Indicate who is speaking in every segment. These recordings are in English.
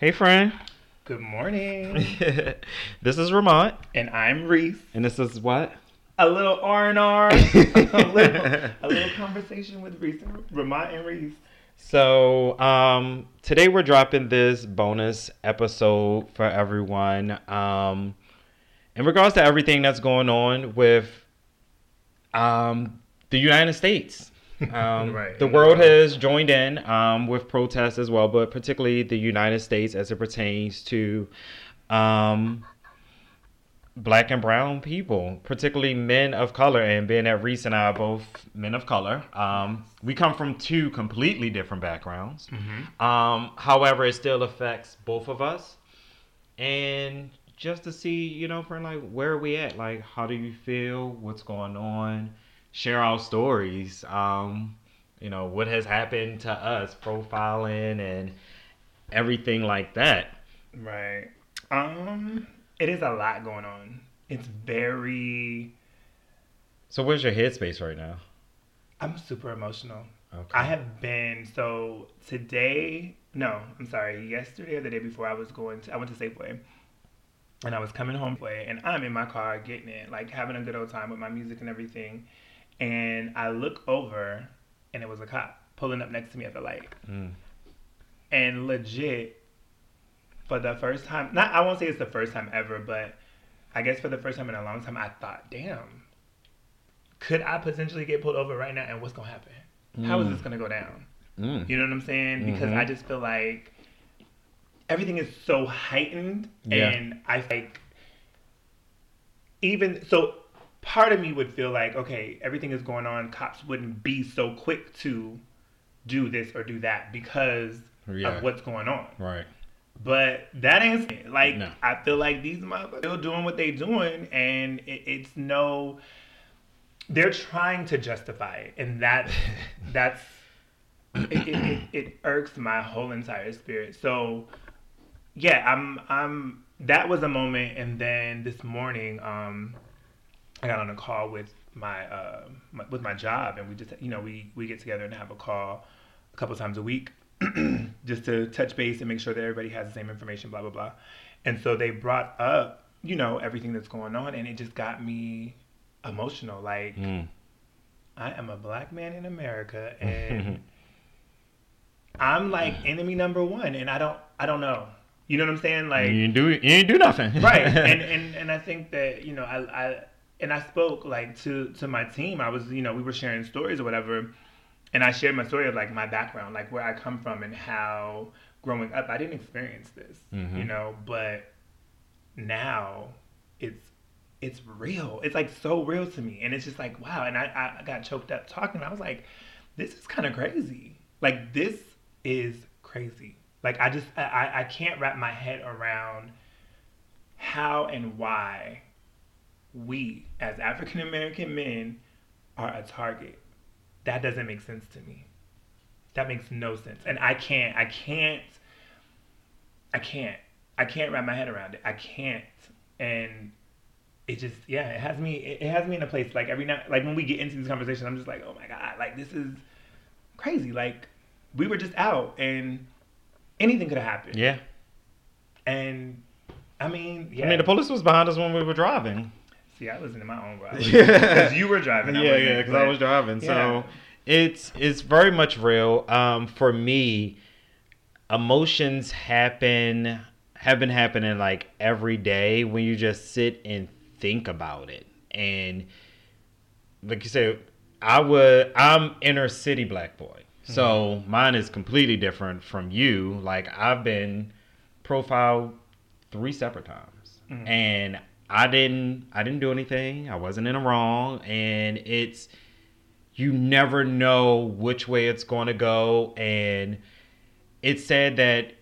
Speaker 1: Hey, friend.
Speaker 2: Good morning.
Speaker 1: this is Ramont,
Speaker 2: and I'm Reese.
Speaker 1: and this is what?
Speaker 2: A little R and R, a little a little conversation with Reese, and Ramont and Reese.
Speaker 1: So, um, today we're dropping this bonus episode for everyone. Um, in regards to everything that's going on with um, the United States. Um,
Speaker 2: Right.
Speaker 1: The world has joined in um, with protests as well, but particularly the United States as it pertains to um, black and brown people, particularly men of color. And being that Reese and I are both men of color, um, we come from two completely different backgrounds. Um, however, it still affects both of us. And just to see, you know, for like, where are we at? Like, how do you feel? What's going on? Share our stories. Um, you know, what has happened to us, profiling and everything like that.
Speaker 2: Right. Um, it is a lot going on. It's very.
Speaker 1: So, where's your headspace right now?
Speaker 2: I'm super emotional.
Speaker 1: Okay.
Speaker 2: I have been so today. No, I'm sorry. Yesterday or the day before, I was going to. I went to Safeway, and I was coming home and I'm in my car getting it, like having a good old time with my music and everything. And I look over, and it was a cop pulling up next to me at the light,
Speaker 1: Mm.
Speaker 2: and legit, for the first time. Not I won't say it's the first time ever, but I guess for the first time in a long time, I thought, damn, could I potentially get pulled over right now? And what's gonna happen? How is
Speaker 1: Mm.
Speaker 2: this gonna go down?
Speaker 1: Mm.
Speaker 2: You know what I'm saying? Because
Speaker 1: Mhm.
Speaker 2: I just feel like everything is so heightened,
Speaker 1: Yeah.
Speaker 2: and I think even so, part of me would feel like okay, everything is going on. Cops wouldn't be so quick to do this or do that because
Speaker 1: Yeah.
Speaker 2: of what's going on.
Speaker 1: Right.
Speaker 2: But that ain't like
Speaker 1: No.
Speaker 2: I feel like these motherfuckers still doing what they doing, and it, it's no. They're trying to justify it, and that that's it, it, it, it irks my whole entire spirit. So yeah, I'm I'm that was a moment, and then this morning, um, I got on a call with my, uh, my with my job, and we just you know we we get together and have a call a couple times a week just to touch base and make sure that everybody has the same information, blah blah blah. And so they brought up you know everything that's going on, and it just got me emotional. Like
Speaker 1: Mm.
Speaker 2: I am a black man in America, and I'm like enemy number one, and I don't I don't know. You know what I'm saying? Like
Speaker 1: you ain't do you ain't do nothing.
Speaker 2: right and, and and i think that you know I, I and i spoke like to to my team. I was you know we were sharing stories or whatever and i shared my story of like my background like where i come from and how growing up i didn't experience this
Speaker 1: Mhm.
Speaker 2: you know but now it's it's real. It's like so real to me and it's just like wow and i i got choked up talking. I was like this is kind of crazy. Like this is crazy. Like i just i i can't wrap my head around how and why we as African American men are a target. That doesn't make sense to me. That makes no sense. And I can't, I can't, I can't, I can't wrap my head around it. I can't. And it just, yeah, it has me, it, has me in a place like every night, like when we get into these conversations, I'm just like, oh my God, like this is crazy. Like we were just out and anything could have happened.
Speaker 1: Yeah.
Speaker 2: And I mean, yeah.
Speaker 1: I mean, the police was behind us when we were driving.
Speaker 2: See, I wasn't in my own ride. Because you were driving. I
Speaker 1: yeah, yeah, because I was driving.
Speaker 2: yeah.
Speaker 1: So it's it's very much real. Um, for me, emotions happen have been happening like every day when you just sit and think about it. And like you said, I would I'm inner city black boy. So mine is completely different from you. Like I've been profiled three separate times.
Speaker 2: Mhm.
Speaker 1: And I didn't I didn't do anything. I wasn't in the wrong. And it's you never know which way it's going to go. And it said that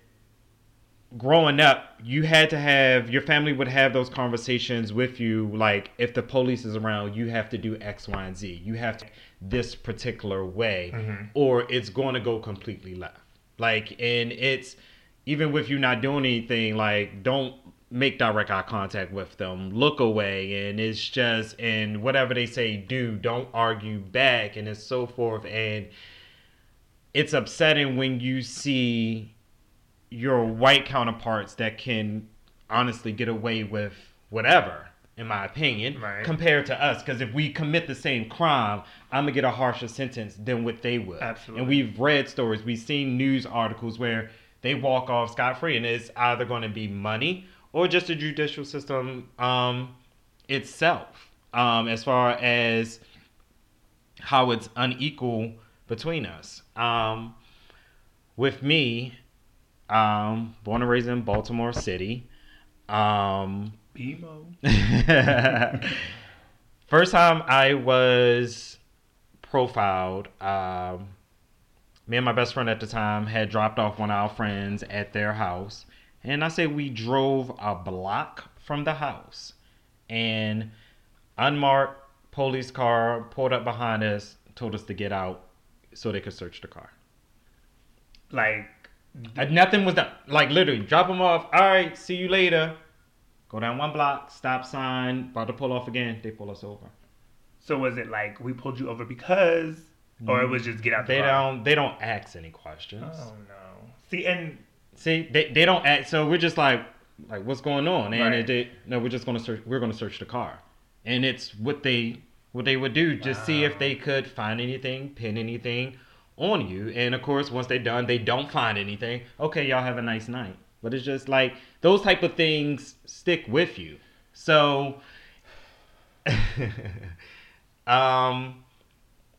Speaker 1: growing up you had to have your family would have those conversations with you. Like if the police is around you have to do x y and z. You have to this particular way
Speaker 2: Mhm.
Speaker 1: or it's going to go completely left. Like and it's even with you not doing anything like don't make direct eye contact with them look away and it's just and whatever they say do don't argue back and it's so forth and it's upsetting when you see your white counterparts that can honestly get away with whatever, in my opinion,
Speaker 2: Right.
Speaker 1: compared to us. Because if we commit the same crime, I'm gonna get a harsher sentence than what they would.
Speaker 2: Absolutely.
Speaker 1: And we've read stories, we've seen news articles where they walk off scot free, and it's either going to be money or just the judicial system um, itself, um, as far as how it's unequal between us. Um, with me, um, born and raised in Baltimore City. Um,
Speaker 2: BMO.
Speaker 1: first time I was profiled, um, me and my best friend at the time had dropped off one of our friends at their house. And I say we drove a block from the house. And unmarked police car pulled up behind us, told us to get out so they could search the car.
Speaker 2: Like,
Speaker 1: Uh, Nothing was done. Like literally, drop them off. All right, see you later. Go down one block, stop sign, about to pull off again. They pull us over.
Speaker 2: so was it like we pulled you over because, or it was just get out the
Speaker 1: They
Speaker 2: car?
Speaker 1: don't. They don't ask any questions.
Speaker 2: Oh no. See, and
Speaker 1: See, they, they don't act. So we're just like, like what's going on? And
Speaker 2: Right.
Speaker 1: they, no, we're just gonna search. We're gonna search the car, and it's what they what they would do, just see if they could find anything, pin anything on you. And of course, once they're done, they don't find anything. Okay, y'all have a nice night. But it's just like those type of things stick with you. So, um,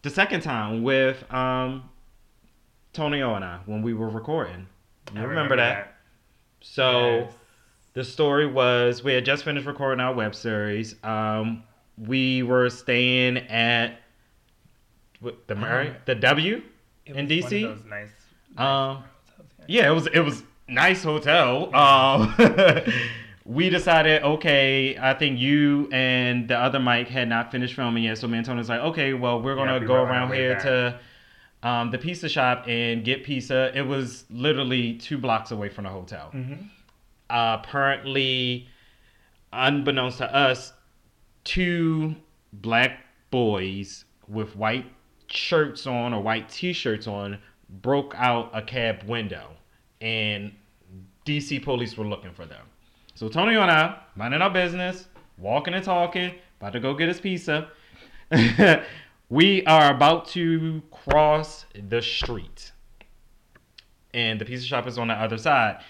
Speaker 1: the second time with um, Tonio and I when we were recording,
Speaker 2: I
Speaker 1: remember, that? So
Speaker 2: Yes.
Speaker 1: the story was we had just finished recording our web series. Um, we were staying at what, the Murray, the W. In DC?
Speaker 2: those nice.
Speaker 1: Um,
Speaker 2: yeah.
Speaker 1: It was it was nice hotel. Um, we decided, okay, I think you and the other Mike had not finished filming yet, so and like, okay, well, we're gonna
Speaker 2: Yeah,
Speaker 1: go
Speaker 2: were on our
Speaker 1: around here
Speaker 2: back.
Speaker 1: to um, the pizza shop and get pizza. It was literally two blocks away from the hotel.
Speaker 2: Mhm.
Speaker 1: Uh, apparently, unbeknownst to us, two black boys with white shirts on or white t-shirts on broke out a cab window and DC police were looking for them. So Tony and I, minding our business, walking and talking, about to go get his pizza. we are about to cross the street. And the pizza shop is on the other side.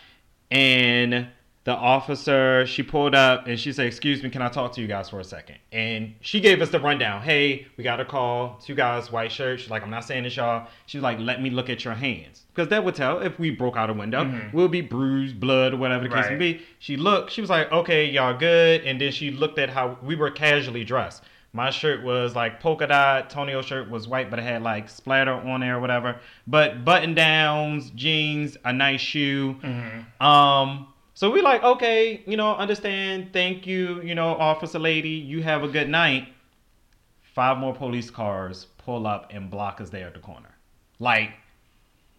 Speaker 1: And the officer, she pulled up and she said, Excuse me, can I talk to you guys for a second? And she gave us the rundown. Hey, we got a call, two guys, white shirts. She's like, I'm not saying this, y'all. She was like, Let me look at your hands. Because that would tell if we broke out a window,
Speaker 2: Mhm.
Speaker 1: we'll be bruised, blood, or whatever the case may be. She looked, she was like, Okay, y'all good. And then she looked at how we were casually dressed. My shirt was like polka dot. Tonio's shirt was white, but it had like splatter on there or whatever. But button downs, jeans, a nice shoe.
Speaker 2: Mhm.
Speaker 1: Um, so we like, okay, you know, understand, thank you, you know, officer lady, you have a good night. Five more police cars pull up and block us there at the corner. Like,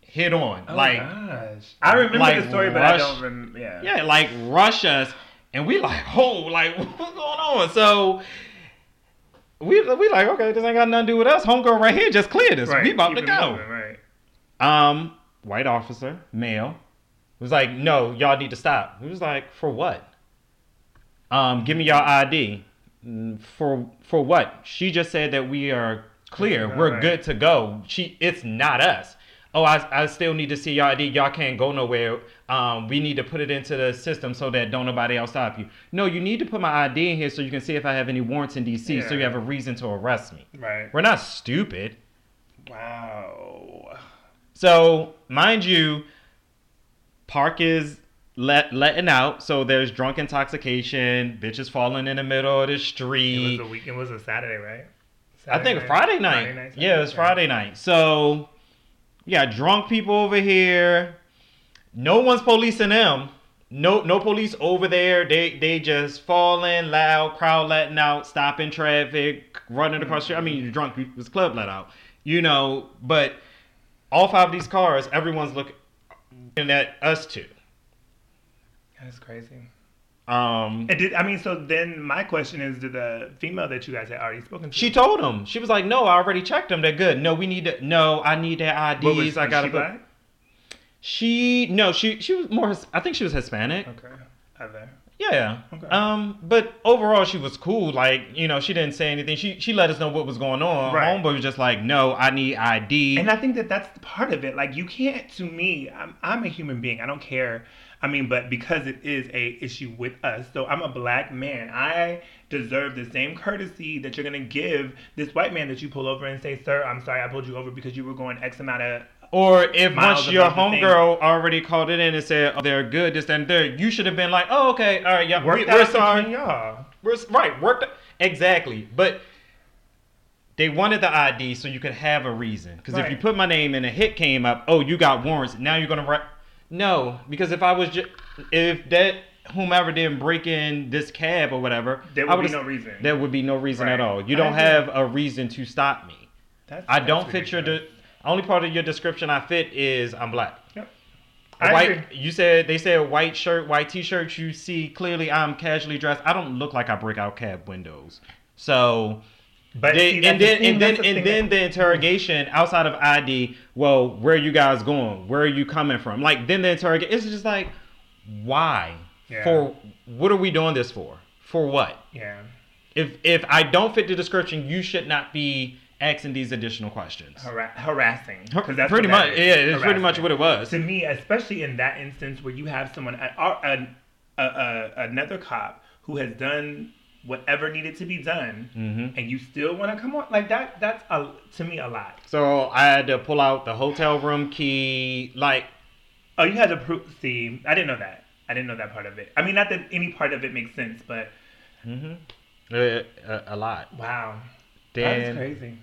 Speaker 1: hit on.
Speaker 2: Oh
Speaker 1: like,
Speaker 2: gosh. I remember
Speaker 1: like
Speaker 2: the story, but I don't remember. Yeah.
Speaker 1: yeah, like rush us, and we like, oh, like what's going on? So we we like, okay, this ain't got nothing to do with us. Homegirl right here just cleared us.
Speaker 2: Right.
Speaker 1: We about
Speaker 2: keep
Speaker 1: to go.
Speaker 2: moving, right.
Speaker 1: Um, white officer, male, was like, no, y'all need to stop. He was like, for what? Um, give me your ID. "Mm, For for what? She just said that we are clear. We're
Speaker 2: right.
Speaker 1: good to go. She, it's not us. Oh, I, I still need to see your ID. Y'all can't go nowhere. Um, we need to put it into the system so that don't nobody else stop you. No, you need to put my ID in here so you can see if I have any warrants in DC, so you have a reason to arrest me.
Speaker 2: Right.
Speaker 1: We're not stupid.
Speaker 2: Wow.
Speaker 1: So, mind you, Park is let letting out. So there's drunk intoxication, bitches falling in the middle of the
Speaker 2: It
Speaker 1: street.
Speaker 2: was a weekend. It was a Saturday, right?
Speaker 1: I think
Speaker 2: Saturday
Speaker 1: Friday night.
Speaker 2: Friday
Speaker 1: yeah, it was
Speaker 2: Saturday?
Speaker 1: Friday night. So, yeah, drunk people over here. No one's policing them. No, no police over there. They they just falling loud, crowd letting out, stopping traffic, running across. I mean, you're drunk. Was club let out. You know, but all five of these cars, everyone's looking at us too.
Speaker 2: That's crazy.
Speaker 1: Um,
Speaker 2: And did I mean? So then, my question is: Did the female that you guys had already spoken to?
Speaker 1: she told him she was like, "No, I already checked them. They're good. No, we need to. No, I need their IDs.
Speaker 2: Was,
Speaker 1: I gotta
Speaker 2: she
Speaker 1: put." She no, she she was more. I think she was Hispanic.
Speaker 2: Okay. Other.
Speaker 1: Yeah.
Speaker 2: Okay.
Speaker 1: Um, but overall, she was cool. Like you know, she didn't say anything. She she let us know what was going on.
Speaker 2: Right.
Speaker 1: Homeboy was just like, no, I need ID.
Speaker 2: And I think that that's part of it. Like you can't, to me, I'm, I'm a human being. I don't care. I mean, but because it is a issue with us, so I'm a black man. I deserve the same courtesy that you're gonna give this white man that you pull over and say, "Sir, I'm sorry, I pulled you over because you were going X amount of."
Speaker 1: Or if once your
Speaker 2: above the thing.
Speaker 1: homegirl already called it in and said oh, they're good, this and there, you should have been like, oh okay, all right, yeah, we, we're sorry,
Speaker 2: y'all.
Speaker 1: we're right, work exactly. But they wanted the ID so you could have a reason. Because if you put my name and a hit came up, oh, you got warrants. Now you're gonna write. No, because if I was just if that whomever didn't break in this cab or whatever,
Speaker 2: There would be no reason.
Speaker 1: There would be no reason
Speaker 2: Right.
Speaker 1: at all. You don't have a reason to stop me.
Speaker 2: That's,
Speaker 1: I don't fit your. De- only part of your description I fit is I'm black.
Speaker 2: Yep. I
Speaker 1: white.
Speaker 2: agree.
Speaker 1: You said they said white shirt, white t-shirt. You see clearly I'm casually dressed. I don't look like I break out cab windows. So
Speaker 2: But
Speaker 1: they,
Speaker 2: see,
Speaker 1: and then
Speaker 2: thing,
Speaker 1: and then
Speaker 2: the
Speaker 1: and then the interrogation outside of ID. Well, where are you guys going? Where are you coming from? Like then the interrogation. It's just like, why?
Speaker 2: Yeah.
Speaker 1: For what are we doing this for? For what?
Speaker 2: yeah.
Speaker 1: If if I don't fit the description, you should not be asking these additional questions.
Speaker 2: Harassing. Because that's
Speaker 1: pretty
Speaker 2: what that
Speaker 1: much, yeah, it's pretty much what it was.
Speaker 2: to me, especially in that instance where you have someone, a, a, a, a, another cop who has done whatever needed to be done,
Speaker 1: Mm-hmm.
Speaker 2: and you still want to come on like that. That's a, to me a lot.
Speaker 1: So I had to pull out the hotel room key, like
Speaker 2: Oh, you had to prove. See, I didn't know that. I didn't know that part of it. I mean, not that any part of it makes sense, but
Speaker 1: uh, a, a lot.
Speaker 2: wow, that's
Speaker 1: Then
Speaker 2: crazy.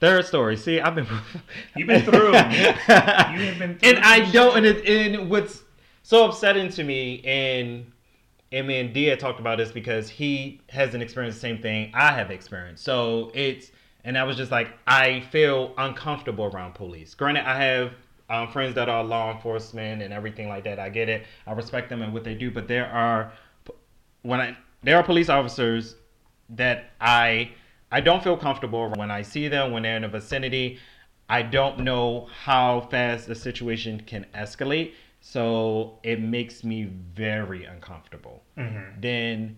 Speaker 1: third story. See, I've been
Speaker 2: You've been through. You have been through
Speaker 1: and I don't. And, it, and what's so upsetting to me, and and me and Dia talked about this because he hasn't experienced the same thing I have experienced. So it's and I was just like, I feel uncomfortable around police. Granted, I have um, friends that are law enforcement and everything like that. I get it. I respect them and what they do, but there are when I there are police officers that I I don't feel comfortable when I see them when they're in the vicinity. I don't know how fast the situation can escalate, so it makes me very uncomfortable.
Speaker 2: Mhm.
Speaker 1: Then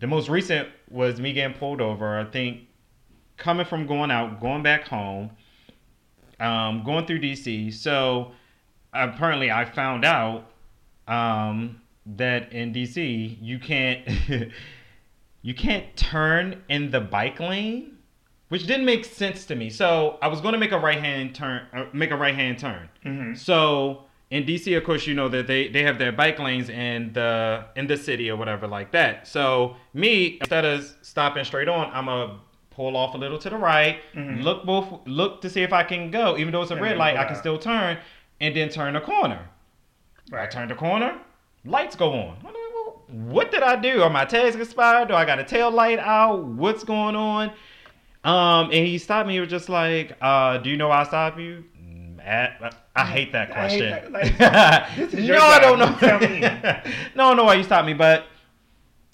Speaker 1: the most recent was me getting pulled over. I think coming from going out, going back home, um, going through DC. So apparently, I found out um, that in DC you can't you can't turn in the bike lane, which didn't make sense to me. So I was going to make a right hand turn, uh, make a right hand turn.
Speaker 2: Mhm.
Speaker 1: So in DC, of course, you know that they, they have their bike lanes in the in the city or whatever like that. So me, instead of stopping straight on, I'm a pull off a little to the right,
Speaker 2: Mhm.
Speaker 1: look both look to see if I can go, even though it's a
Speaker 2: And
Speaker 1: red light, I can
Speaker 2: out.
Speaker 1: still turn, and then turn the corner. I
Speaker 2: Right.
Speaker 1: turn the corner, lights go on. Like, well, what did I do? Are my tags expired? Do I got a tail light out? What's going on? Um, and he stopped me. He was just like, uh, "Do you know why I stopped you?" I, I hate that
Speaker 2: hate
Speaker 1: question.
Speaker 2: that, like, this is your
Speaker 1: no, I don't know.
Speaker 2: You tell me.
Speaker 1: no, I don't know why you stopped me, but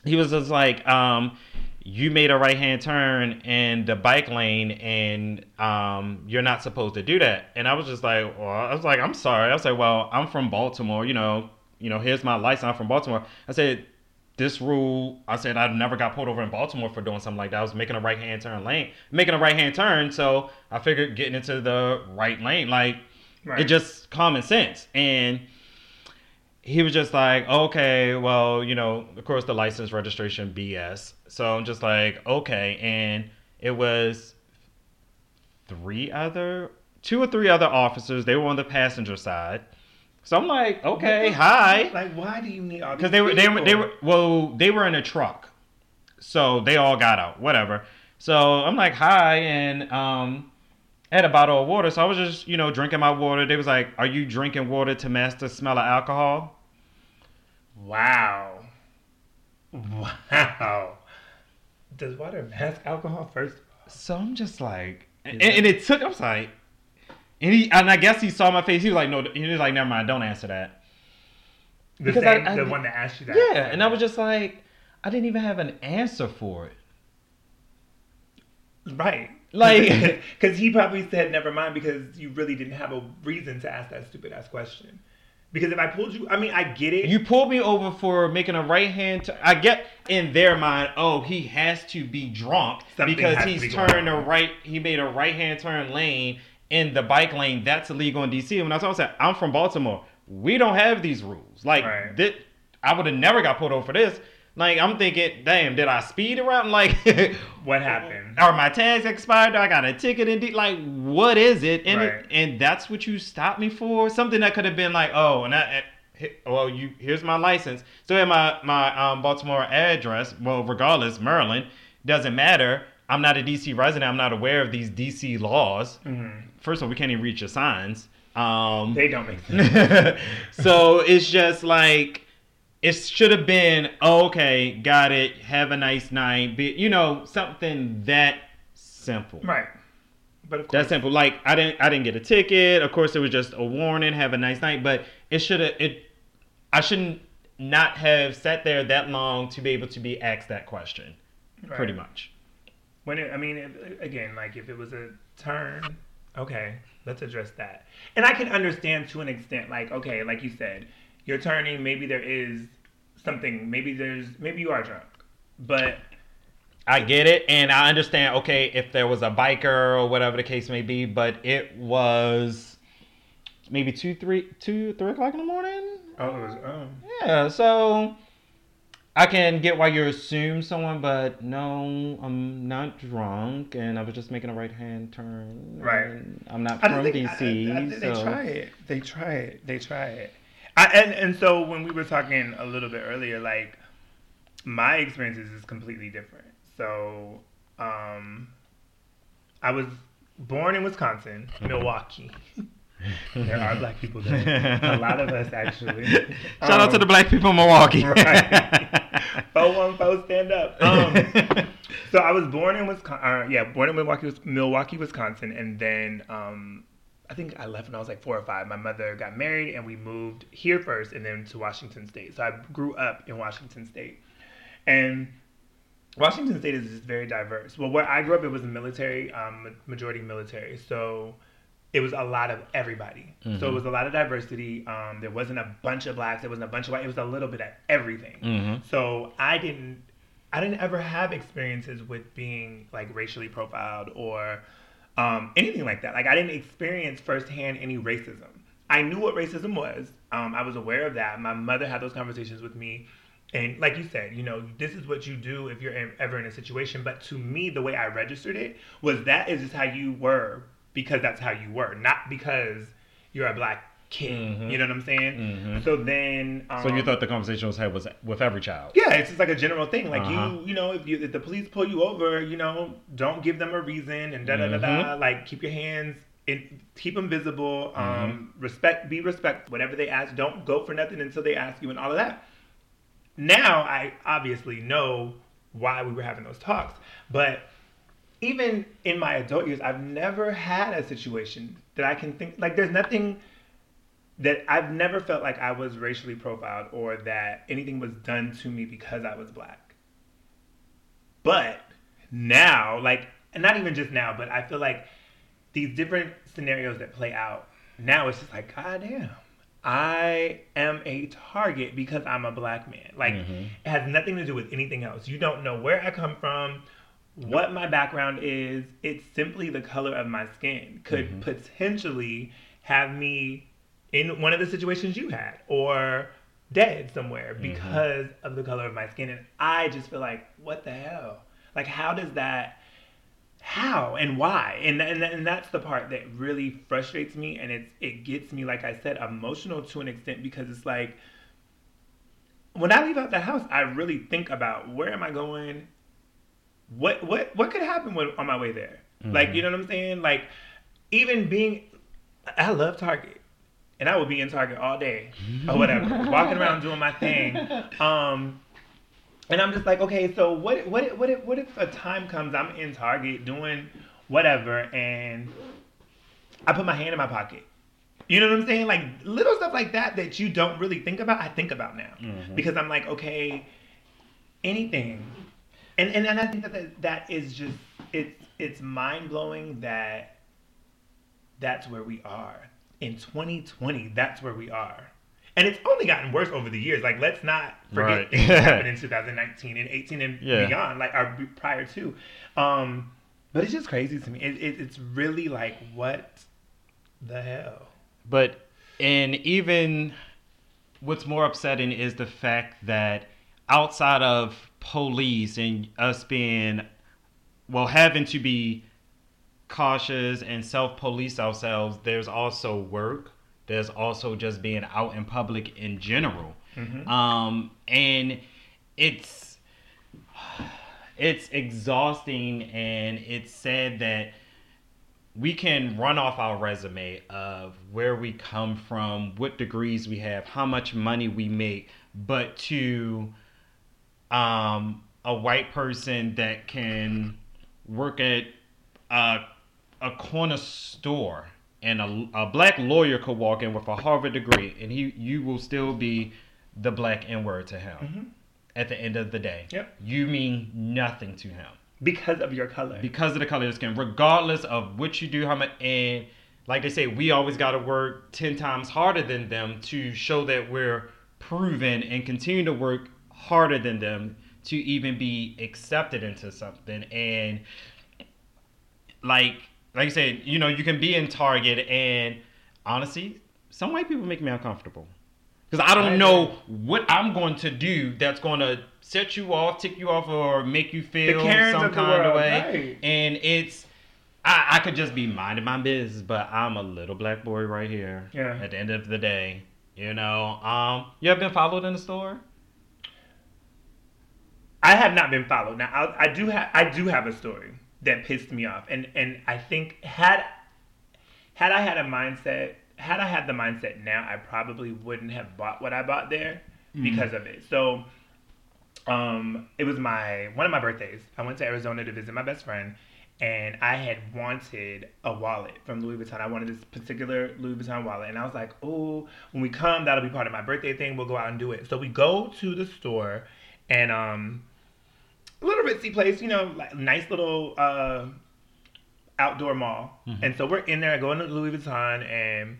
Speaker 1: he was just like, um, "You made a right hand turn in the bike lane, and um, you're not supposed to do that." And I was just like, "Well, I was like, I'm sorry." I was like, "Well, I'm from Baltimore. You know, you know, here's my license. I'm from Baltimore." I said. This rule, I said I never got pulled over in Baltimore for doing something like that. I was making a right hand turn lane, making a right hand turn. So I figured getting into the right lane, like
Speaker 2: Right.
Speaker 1: it just common sense. And he was just like, okay, well, you know, of course the license registration BS. So I'm just like, okay. And it was three other, two or three other officers. They were on the passenger side. So I'm like, okay, hi.
Speaker 2: Like, why do you need all?
Speaker 1: Because they were they were they were well they were in a truck, so they all got out. Whatever. So I'm like hi and um, I had a bottle of water. So I was just you know drinking my water. They was like, "Are you drinking water to mask the smell of alcohol?"
Speaker 2: Wow. Wow. Does water mask alcohol first?
Speaker 1: So I'm just like, and, and it took. I was like, and he and I guess he saw my face. He was like, no. He was like, never mind. Don't answer that.
Speaker 2: The
Speaker 1: Because I-
Speaker 2: same,
Speaker 1: I
Speaker 2: the
Speaker 1: did-
Speaker 2: one that asked you that.
Speaker 1: Yeah, and I was just like, I didn't even have an answer for it.
Speaker 2: right.
Speaker 1: Like,
Speaker 2: because he probably said never mind because you really didn't have a reason to ask that stupid ass question. Because if I pulled you, I mean, I get it.
Speaker 1: you pulled me over for making a right hand. T- I get in their mind, oh, he has to be drunk
Speaker 2: Something
Speaker 1: because he's
Speaker 2: be
Speaker 1: turned a right. He made a right hand turn lane in the bike lane. That's illegal in DC. And when I was saying, I'm from Baltimore. We don't have these rules. Like
Speaker 2: Right.
Speaker 1: that, I would have never got pulled over for this. Like I'm thinking, damn, did I speed around? Like,
Speaker 2: what happened?
Speaker 1: Are my tags expired? I got a ticket and de- like, what is it? And
Speaker 2: Right.
Speaker 1: it, and that's what you stopped me for? Something that could have been like, oh, and I, and well, you here's my license. So in my my um, Baltimore address, well, regardless, Maryland doesn't matter. I'm not a DC resident. I'm not aware of these DC laws. First of all, we can't even reach your signs. Um,
Speaker 2: They don't make sense.
Speaker 1: so it's just like it should have been okay got it have a nice night be you know something that simple
Speaker 2: right. But of
Speaker 1: that simple like i didn't i didn't get a ticket of course it was just a warning have a nice night but it should have it i shouldn't not have sat there that long to be able to be asked that question
Speaker 2: right.
Speaker 1: pretty much
Speaker 2: When it, I mean, again, like if it was a turn, okay, let's address that. And I can understand to an extent, like okay, like you said, you're turning. Maybe there is something. Maybe there's. Maybe you are drunk, but
Speaker 1: I get it, and I understand. Okay, if there was a biker or whatever the case may be, but it was maybe two, three, two, three o'clock in the morning.
Speaker 2: oh, it was, oh.
Speaker 1: Yeah, so I can get why you assume someone, but no, I'm not drunk, and I was just making a right hand turn.
Speaker 2: Right.
Speaker 1: I'm not from
Speaker 2: think,
Speaker 1: DC,
Speaker 2: I, I, I think they try it. They try it. They try it. I, and and so when we were talking a little bit earlier, like my experiences is completely different. So um, I was born in Wisconsin, Milwaukee. there are black people there. A lot of us actually.
Speaker 1: shout out to
Speaker 2: Um,
Speaker 1: the black people in Milwaukee.
Speaker 2: Right. 414 stand up. Um, so I was born in Wisconsin. Uh, yeah, born in Milwaukee, Milwaukee, Wisconsin, and then um, I think I left when I was like four or five. My mother got married, and we moved here first, and then to Washington State. So I grew up in Washington State, and Washington State is just very diverse. Well, where I grew up, it was a military, um, majority military. So it was a lot of everybody. So it was a lot of diversity. Um, there wasn't a bunch of blacks. There wasn't a bunch of white. It was a little bit of everything.
Speaker 1: Mhm.
Speaker 2: So I didn't, I didn't ever have experiences with being like racially profiled or um, anything like that. Like I didn't experience firsthand any racism. I knew what racism was. Um, I was aware of that. My mother had those conversations with me. And like you said, you know, this is what you do if you're ever in a situation. But to me, the way I registered it was that is just how you were because that's how you were, not because you're a black kid.
Speaker 1: Mhm.
Speaker 2: You know what I'm saying?
Speaker 1: Mhm.
Speaker 2: So then, um,
Speaker 1: so you thought the conversation was had was with every child?
Speaker 2: yeah, it's just like a general thing. Like
Speaker 1: Uh-huh.
Speaker 2: you, you know, if you if the police pull you over, you know, don't give them a reason and da da da da. Like keep your hands in, keep them visible. Um, respect, be respect. Whatever they ask, don't go for nothing until they ask you, and all of that. Now I obviously know why we were having those talks, but even in my adult years, I've never had a situation that I can think like. There's nothing that I've never felt like I was racially profiled or that anything was done to me because I was black. But now, like, and not even just now, but I feel like these different scenarios that play out now, it's just like, God damn, I am a target because I'm a black man. Like,
Speaker 1: Mhm.
Speaker 2: it has nothing to do with anything else. You don't know where I come from, what my background is. It's simply the color of my skin could mm-hmm. potentially have me in one of the situations you had or dead somewhere mm-hmm. because of the color of my skin. And I just feel like, what the hell? Like, how does that, how and why? And, and, and that's the part that really frustrates me. And it's, it gets me, like I said, emotional to an extent because it's like, when I leave out the house, I really think about where am I going? What what what could happen when, on my way there? Mm-hmm. Like, you know what I'm saying? Like, even being, I love Target, and I would be in Target all day mm-hmm. or whatever, walking around doing my thing. Um, and I'm just like, okay, so what? What? if- What? If, what if a time comes I'm in Target doing whatever, and I put my hand in my pocket? You know what I'm saying? Like little stuff like that that you don't really think about. I think about now mm-hmm. because I'm like, okay, anything, and and, and I think that that, is just it's it's mind blowing that that's where we are in 2020. That's where we are, and it's only gotten worse over the years. Like let's not forget
Speaker 1: Right.
Speaker 2: things happened in 2019 and 18 and
Speaker 1: Yeah.
Speaker 2: beyond, like our prior to. Um, but it's just crazy to me. It, it, it's really like what the hell.
Speaker 1: But and even what's more upsetting is the fact that outside of police and us being well having to be cautious and self police ourselves, there's also work. There's also just being out in public in general.
Speaker 2: Mhm.
Speaker 1: Um, and it's it's exhausting and it's sad that we can run off our resume of where we come from, what degrees we have, how much money we make, but to um, a white person that can work at a, a corner store and a, a black lawyer could walk in with a Harvard degree and he you will still be the black N word to him
Speaker 2: Mhm.
Speaker 1: at the end of the day.
Speaker 2: Yep.
Speaker 1: You mean nothing to him
Speaker 2: Because of your color.
Speaker 1: because of the color of the skin, regardless of what you do, how much, and like they say, we always got to work ten times harder than them to show that we're proven and continue to work harder than them to even be accepted into something. And like, like I said, you know, you can be in Target, and honestly, some white people make me uncomfortable. Because I don't know what I'm going to do that's going to set you off, tick you off, or make you feel some
Speaker 2: of
Speaker 1: kind of way.
Speaker 2: right.
Speaker 1: And it's, I, I could just be minding my business, but I'm a little black boy right here.
Speaker 2: Yeah.
Speaker 1: At the end of the day, you know. Um, you ever been followed in the store?
Speaker 2: I have not been followed. Now I, I do have I do have a story that pissed me off, and and I think had had I had a mindset, had I had the mindset now, I probably wouldn't have bought what I bought there because of it. So, um, it was my one of my birthdays. I went to Arizona to visit my best friend, and I had wanted a wallet from Louis Vuitton. I wanted this particular Louis Vuitton wallet, and I was like, "Oh, when we come, that'll be part of my birthday thing. We'll go out and do it." So we go to the store, and um, little ritzy place, you know, like nice little uh, outdoor mall. And so we're in there going to Louis Vuitton, and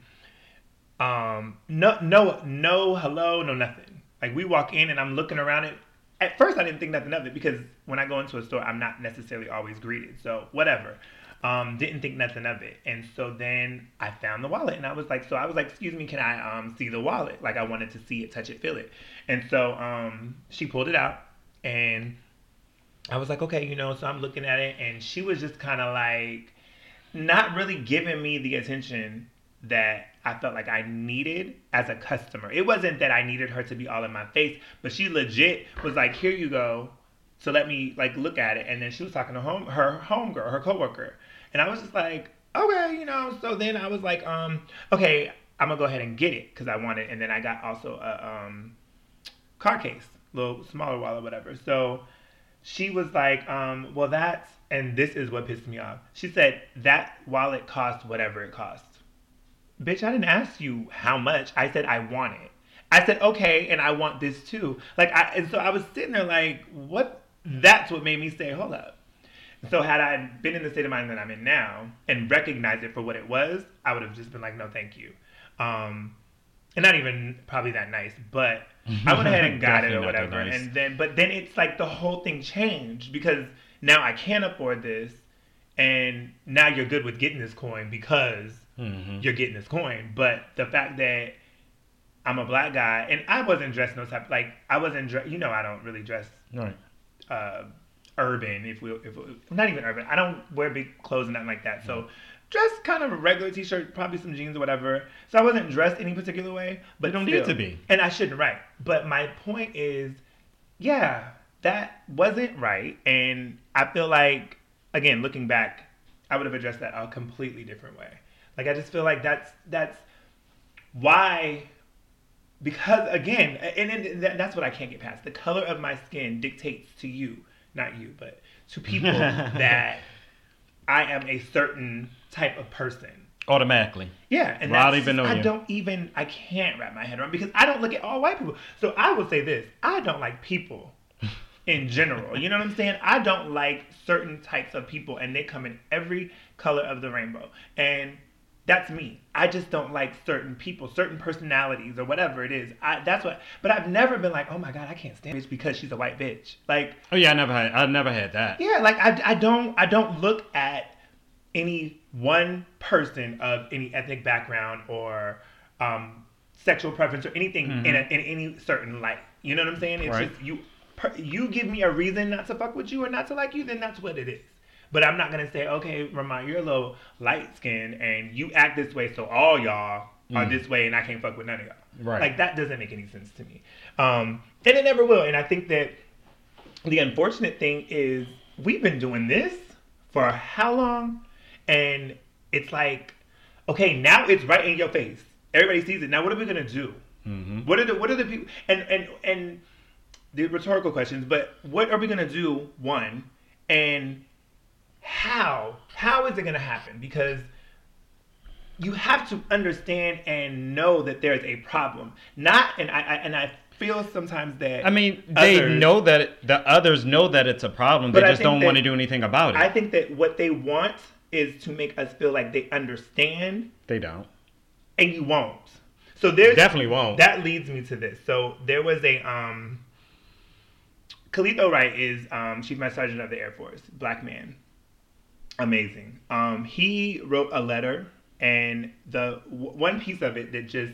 Speaker 2: um, no, no, no, hello, no nothing. Like we walk in, and I'm looking around it. At first, I didn't think nothing of it because when I go into a store, I'm not necessarily always greeted. So whatever. Um, didn't think nothing of it. And so then I found the wallet, and I was like, so I was like, excuse me, can I um see the wallet? Like I wanted to see it, touch it, feel it. And so um, she pulled it out, and I was like, okay, you know, so I'm looking at it, and she was just kind of like, not really giving me the attention that I felt like I needed as a customer. It wasn't that I needed her to be all in my face, but she legit was like, here you go. So let me like look at it. And then she was talking to home her homegirl, her coworker. And I was just like, okay, you know, so then I was like, um, okay, I'm gonna go ahead and get it because I want it. And then I got also a um car case, little smaller wallet, whatever. So she was like, um, well, that's, and this is what pissed me off. She said, that wallet cost whatever it cost. Bitch, I didn't ask you how much. I said, I want it. I said, okay, and I want this too. Like, I, and so I was sitting there like, what? That's what made me say, hold up. So had I been in the state of mind that I'm in now and recognized it for what it was, I would have just been like, no, thank you. Um, and not even probably that nice, but I went ahead and got it or
Speaker 1: Definitely not that
Speaker 2: whatever.
Speaker 1: nice.
Speaker 2: And then, but then it's like the whole thing changed because now I can't afford this, and now you're good with getting this coin because
Speaker 1: Mhm.
Speaker 2: you're getting this coin. But the fact that I'm a black guy and I wasn't dressed no type like I wasn't dressed. You know, I don't really dress
Speaker 1: Right.
Speaker 2: uh, urban. If we, if we, not even urban, I don't wear big clothes and nothing like that. So dress kind of a regular t-shirt, probably some jeans or whatever. So I wasn't dressed any particular way, but
Speaker 1: You don't
Speaker 2: still.
Speaker 1: need to be.
Speaker 2: And I shouldn't, right? But my point is, yeah, that wasn't right, and I feel like again, looking back, I would have addressed that a completely different way. Like I just feel like that's that's why because again and, and that's what i can't get past the color of my skin dictates to you not you but to people that i am a certain type of person
Speaker 1: Automatically.
Speaker 2: yeah and
Speaker 1: Well, I don't even
Speaker 2: i
Speaker 1: you.
Speaker 2: don't even i can't wrap my head around because i don't look at all white people so i will say this i don't like people in general. You know what I'm saying? I don't like certain types of people, and they come in every color of the rainbow. And that's me. I just don't like certain people, certain personalities, or whatever it is. I, that's what. But I've never been like, oh my god, I can't stand bitch because she's a white bitch. Like,
Speaker 1: oh yeah, I never had. I never had that.
Speaker 2: Yeah, like I, I don't, I don't look at any one person of any ethnic background or um, sexual preference or anything mm-hmm. in, a, in any certain light. You know what I'm saying? It's right. just you. You give me a reason not to fuck with you or not to like you, then that's what it is. But I'm not gonna say, okay, Ramon, you're a little light skinned and you act this way, so all y'all mm. are this way, and I can't fuck with none of y'all. Right. Like that doesn't make any sense to me. Um, and it never will. And I think that the unfortunate thing is we've been doing this for how long? And it's like, okay, now it's right in your face. Everybody sees it. Now what are we gonna do? Mm-hmm. What are the what are the people and and and the rhetorical questions, but what are we gonna do? One and how how is it going to happen because you have to understand and know that there's a problem not and i, I and i feel sometimes that
Speaker 1: i mean they others, know that it, the others know that it's a problem they just don't want to do anything about it
Speaker 2: i think that what they want is to make us feel like they understand
Speaker 1: they don't.
Speaker 2: and you won't. So there's
Speaker 1: definitely won't.
Speaker 2: That leads me to this. So there was a um Kaleth Wright is um, Chief Master Sergeant of the Air Force, black man. Amazing. Um, he wrote a letter, and the w- one piece of it that just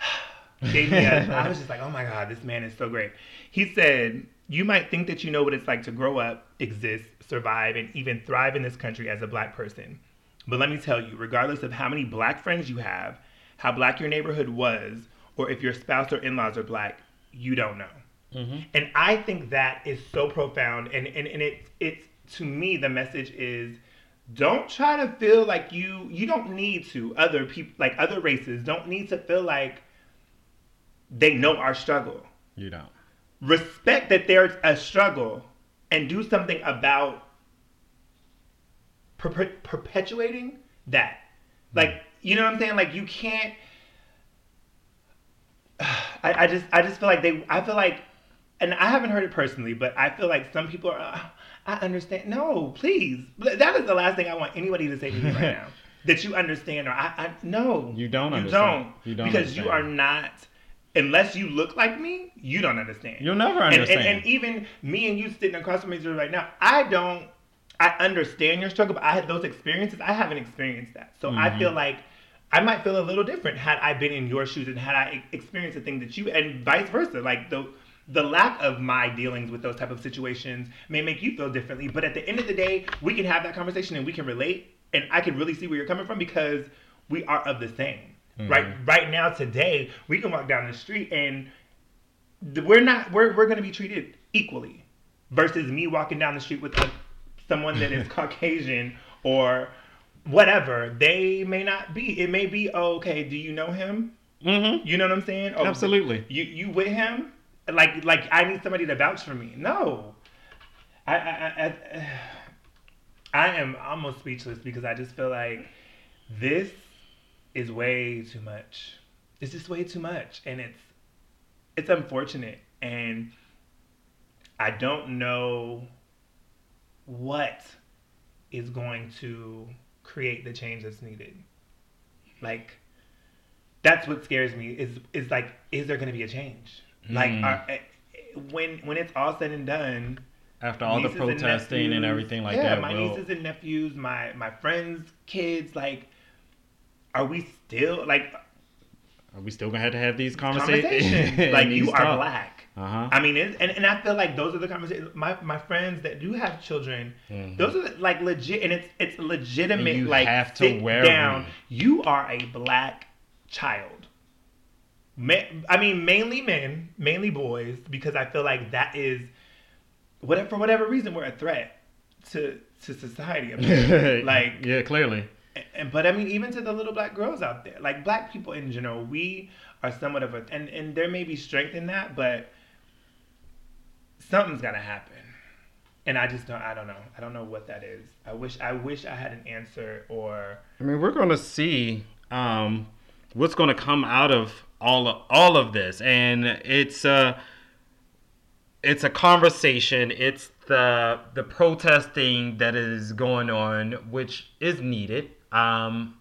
Speaker 2: gave me a, I was just like, oh my god, this man is so great. He said, "You might think that you know what it's like to grow up, exist, survive, and even thrive in this country as a black person." But let me tell you, regardless of how many black friends you have, how black your neighborhood was, or if your spouse or in laws are black, you don't know. Mm-hmm. And I think that is so profound. And, and, and it, it's to me the message is don't try to feel like you you don't need to other people like other races don't need to feel like they know our struggle
Speaker 1: you don't
Speaker 2: respect that there's a struggle and do something about per- perpetuating that mm. like you know what i'm saying like you can't I, I just i just feel like they i feel like and i haven't heard it personally but i feel like some people are I understand. No, please. That is the last thing I want anybody to say to me right now. That you understand, or I, I no,
Speaker 1: you don't. You
Speaker 2: understand.
Speaker 1: don't.
Speaker 2: You don't because understand. you are not. Unless you look like me, you don't understand.
Speaker 1: You'll never understand.
Speaker 2: And, and, and even me and you sitting across from each other right now, I don't. I understand your struggle, but I had those experiences. I haven't experienced that, so mm-hmm. I feel like I might feel a little different had I been in your shoes and had I experienced the thing that you, and vice versa. Like the the lack of my dealings with those type of situations may make you feel differently but at the end of the day we can have that conversation and we can relate and i can really see where you're coming from because we are of the same mm-hmm. right right now today we can walk down the street and we're not we're, we're going to be treated equally versus me walking down the street with a, someone that is caucasian or whatever they may not be it may be oh, okay do you know him
Speaker 1: mm-hmm.
Speaker 2: you know what i'm saying
Speaker 1: oh, absolutely
Speaker 2: you you with him like like I need somebody to vouch for me. No, I I, I, I am almost speechless because I just feel like this is way too much. It's just way too much, and it's it's unfortunate, and I don't know what is going to create the change that's needed. Like that's what scares me is is like is there going to be a change? Like, mm. are, eh, when when it's all said and done,
Speaker 1: after all the protesting and, nephews, and, everything like
Speaker 2: yeah,
Speaker 1: that,
Speaker 2: my will... nieces and nephews, my my friends' kids, like, are we still like?
Speaker 1: Are we still gonna have to have these conversations? conversations.
Speaker 2: like you are black. Uh-huh. I mean, and, and I feel like those are the conversations. My my friends that do have children, mm-hmm. those are like legit, and it's it's legitimate. And you like have to wear down. Me. You are a black child. I mean, mainly men, mainly boys, because I feel like that is, whatever for whatever reason, we're a threat to to society. like,
Speaker 1: yeah, clearly.
Speaker 2: And, but I mean, even to the little black girls out there, like black people in general, we are somewhat of a, and and there may be strength in that, but something's gotta happen. And I just don't. I don't know. I don't know what that is. I wish. I wish I had an answer. Or
Speaker 1: I mean, we're gonna see um, what's gonna come out of all of, all of this, and it's uh, it's a conversation. It's the the protesting that is going on, which is needed. Um,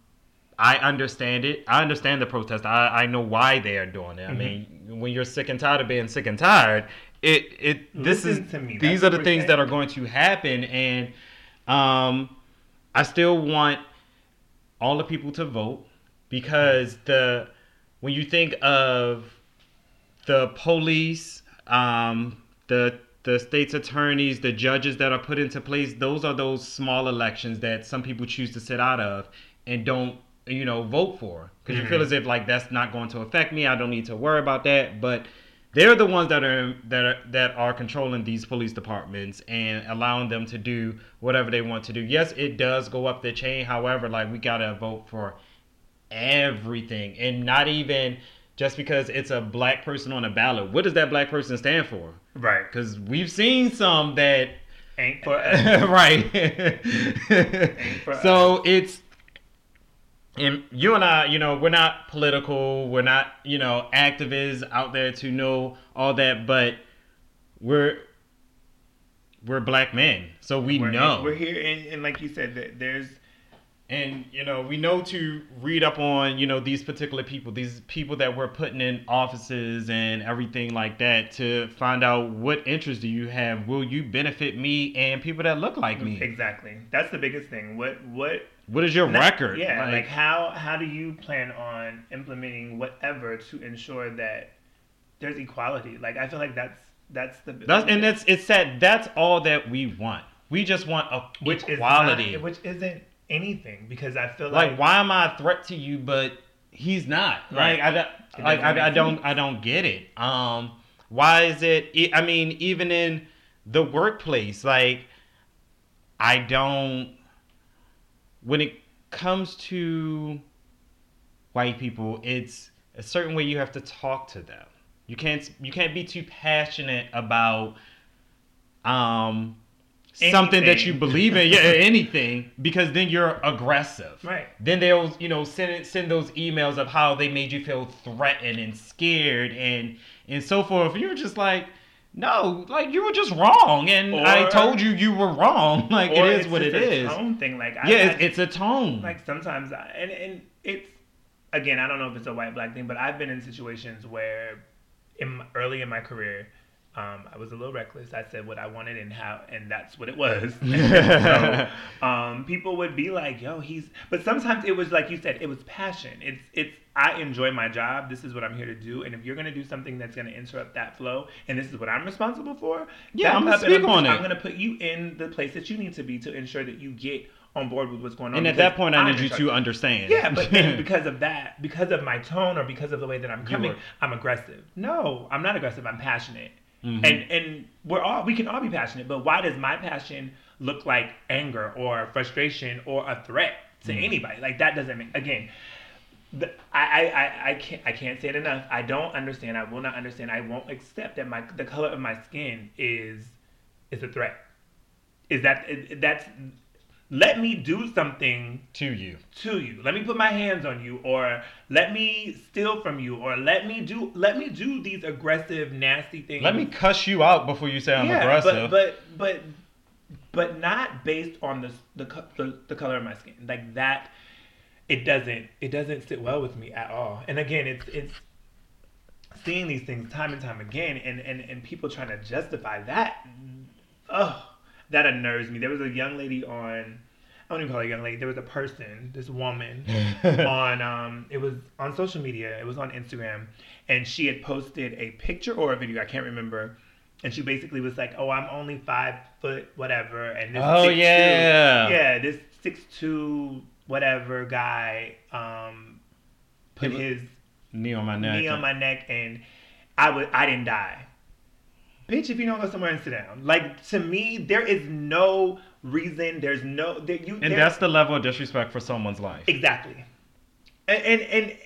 Speaker 1: I understand it. I understand the protest. I, I know why they are doing it. I
Speaker 2: Mm-hmm.
Speaker 1: mean, when you're sick and tired of being sick and tired, it it this
Speaker 2: Listen
Speaker 1: is
Speaker 2: me.
Speaker 1: these are the things that are going to happen, and um, I still want all the people to vote because the when you think of the police, um, the the state's attorneys, the judges that are put into place, those are those small elections that some people choose to sit out of and don't you know vote for because you feel mm-hmm. as if like that's not going to affect me. I don't need to worry about that, but they're the ones that are that are that are controlling these police departments and allowing them to do whatever they want to do. Yes, it does go up the chain. However, like we gotta vote for everything and not even just because it's a black person on a ballot. What does that black person stand for?
Speaker 2: Right.
Speaker 1: Because we've seen some that
Speaker 2: Ain't for us.
Speaker 1: right.
Speaker 2: for
Speaker 1: so it's and you and I, you know, we're not political, we're not, you know, activists out there to know all that, but we're we're black men, so we
Speaker 2: we're,
Speaker 1: know.
Speaker 2: We're here, and, and like you said, that there's
Speaker 1: and you know we know to read up on you know these particular people these people that we're putting in offices and everything like that to find out what interests do you have? Will you benefit me and people that look like me?
Speaker 2: Exactly. That's the biggest thing. What what
Speaker 1: what is your record?
Speaker 2: Yeah, like, how how do you plan on implementing whatever to ensure that there's equality? Like I feel like that's that's the
Speaker 1: that's and that's it's that that's all that we want. We just want a
Speaker 2: which
Speaker 1: equality
Speaker 2: is not, which isn't anything because I feel like,
Speaker 1: like why am i a threat to you but he's not
Speaker 2: Right.
Speaker 1: like i don't like I, I don't i don't get it. Um why is it I mean even in the workplace like i don't when it comes to white people it's a certain way you have to talk to them. You can't you can't be too passionate about um something that you believe in yeah anything because then you're aggressive.
Speaker 2: Right.
Speaker 1: then they'll you know send send those emails of how they made you feel threatened and scared and and so forth. You're just like no like you were just wrong and i told you you were wrong. Like it is what it is.
Speaker 2: Tone thing, like I,
Speaker 1: yeah
Speaker 2: I-
Speaker 1: it's, it's a tone.
Speaker 2: Like sometimes I, and and it's again I don't know if it's a white black thing, but I've been in situations where in early in my career. Um, I was a little reckless. I said what I wanted and how, and that's what it was. so, um, people would be like, "Yo, he's," but sometimes it was like you said, it was passion. It's it's. I enjoy my job. This is what I'm here to do. And if you're gonna do something that's gonna interrupt that flow, and this is what I'm responsible for,
Speaker 1: Yeah, I'm gonna speak on
Speaker 2: I'm
Speaker 1: it.
Speaker 2: gonna put you in the place that you need to be to ensure that you get on board with what's going on.
Speaker 1: and at that point i need you to understand
Speaker 2: Yeah, but then because of that, because of my tone or because of the way that I'm coming, I'm aggressive. No, I'm not aggressive. I'm passionate.
Speaker 1: Mhm.
Speaker 2: And and we're all we can all be passionate, but why does my passion look like anger or frustration or a threat to
Speaker 1: Mm-hmm.
Speaker 2: anybody? Like that doesn't make again. The, I, I, I, I can't I can't say it enough. I don't understand. I will not understand. I won't accept that my the color of my skin is is a threat. Is that that's let me do something
Speaker 1: to you
Speaker 2: to you. Let me put my hands on you, or let me steal from you, or let me do let me do these aggressive, nasty things.
Speaker 1: let me cuss you out before you say i'm
Speaker 2: yeah,
Speaker 1: aggressive
Speaker 2: but but but but not based on the the, the the color of my skin. Like that, it doesn't it doesn't sit well with me at all. And again, it's it's seeing these things time and time again, and and and people trying to justify that. Oh, that unnerves me. There was a young lady on. I don't even call her a young lady. There was a person, this woman, on um, it was on social media. It was on Instagram, and she had posted a picture or a video. I can't remember. And she basically was like, "Oh, I'm only five foot, whatever." And this
Speaker 1: Oh,
Speaker 2: 6'2"
Speaker 1: yeah.
Speaker 2: yeah, this six two whatever guy um, put his
Speaker 1: knee on my neck
Speaker 2: knee on my neck, and I would I didn't die. Bitch, if you don't go somewhere and sit down. Like to me, there is no reason. There's no there, you.
Speaker 1: and
Speaker 2: there-
Speaker 1: that's the level of disrespect for someone's life
Speaker 2: exactly. And and, and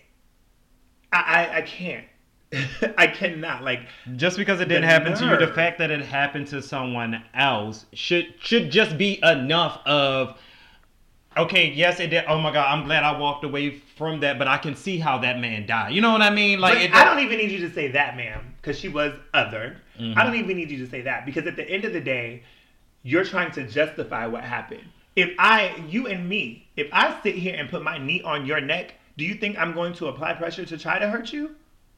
Speaker 2: I, I I can't. I cannot like
Speaker 1: just because it didn't happen to you, the fact that it happened to someone else should should just be enough of okay, yes, it did. Oh my God, I'm glad I walked away from that, but I can see how that man died. You know what I mean? Like, it,
Speaker 2: I don't even need you to say that, ma'am, because she was other.
Speaker 1: Mhm.
Speaker 2: I don't even need you to say that because at the end of the day, you're trying to justify what happened. If I, you and me, if I sit here and put my knee on your neck, do you think I'm going to apply pressure to try to hurt you?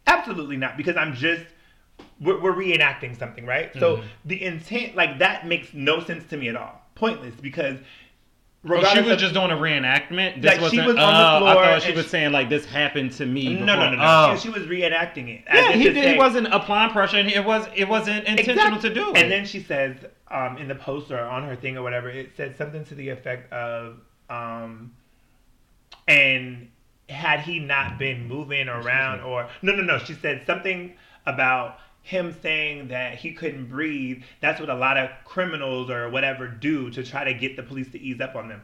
Speaker 2: Absolutely not, because I'm just we're, we're reenacting something, right? So
Speaker 1: Mhm.
Speaker 2: the intent, like that, makes no sense to me at all. Pointless because.
Speaker 1: Oh, she was
Speaker 2: of-
Speaker 1: just doing a reenactment. This
Speaker 2: Like, she
Speaker 1: wasn't.
Speaker 2: was on the
Speaker 1: oh, I thought she was
Speaker 2: she-
Speaker 1: saying like this happened to me.
Speaker 2: No, no, no, no.
Speaker 1: Oh.
Speaker 2: She, she was reenacting it. as
Speaker 1: yeah, he, did, he wasn't applying pressure, and it was it wasn't intentional
Speaker 2: Exactly.
Speaker 1: to do it.
Speaker 2: And then she says um, in the post or on her thing or whatever, it said something to the effect of, um, and had he not been moving around or no, no, no. She said something about him saying that he couldn't breathe. That's what a lot of criminals or whatever do to try to get the police to ease up on them.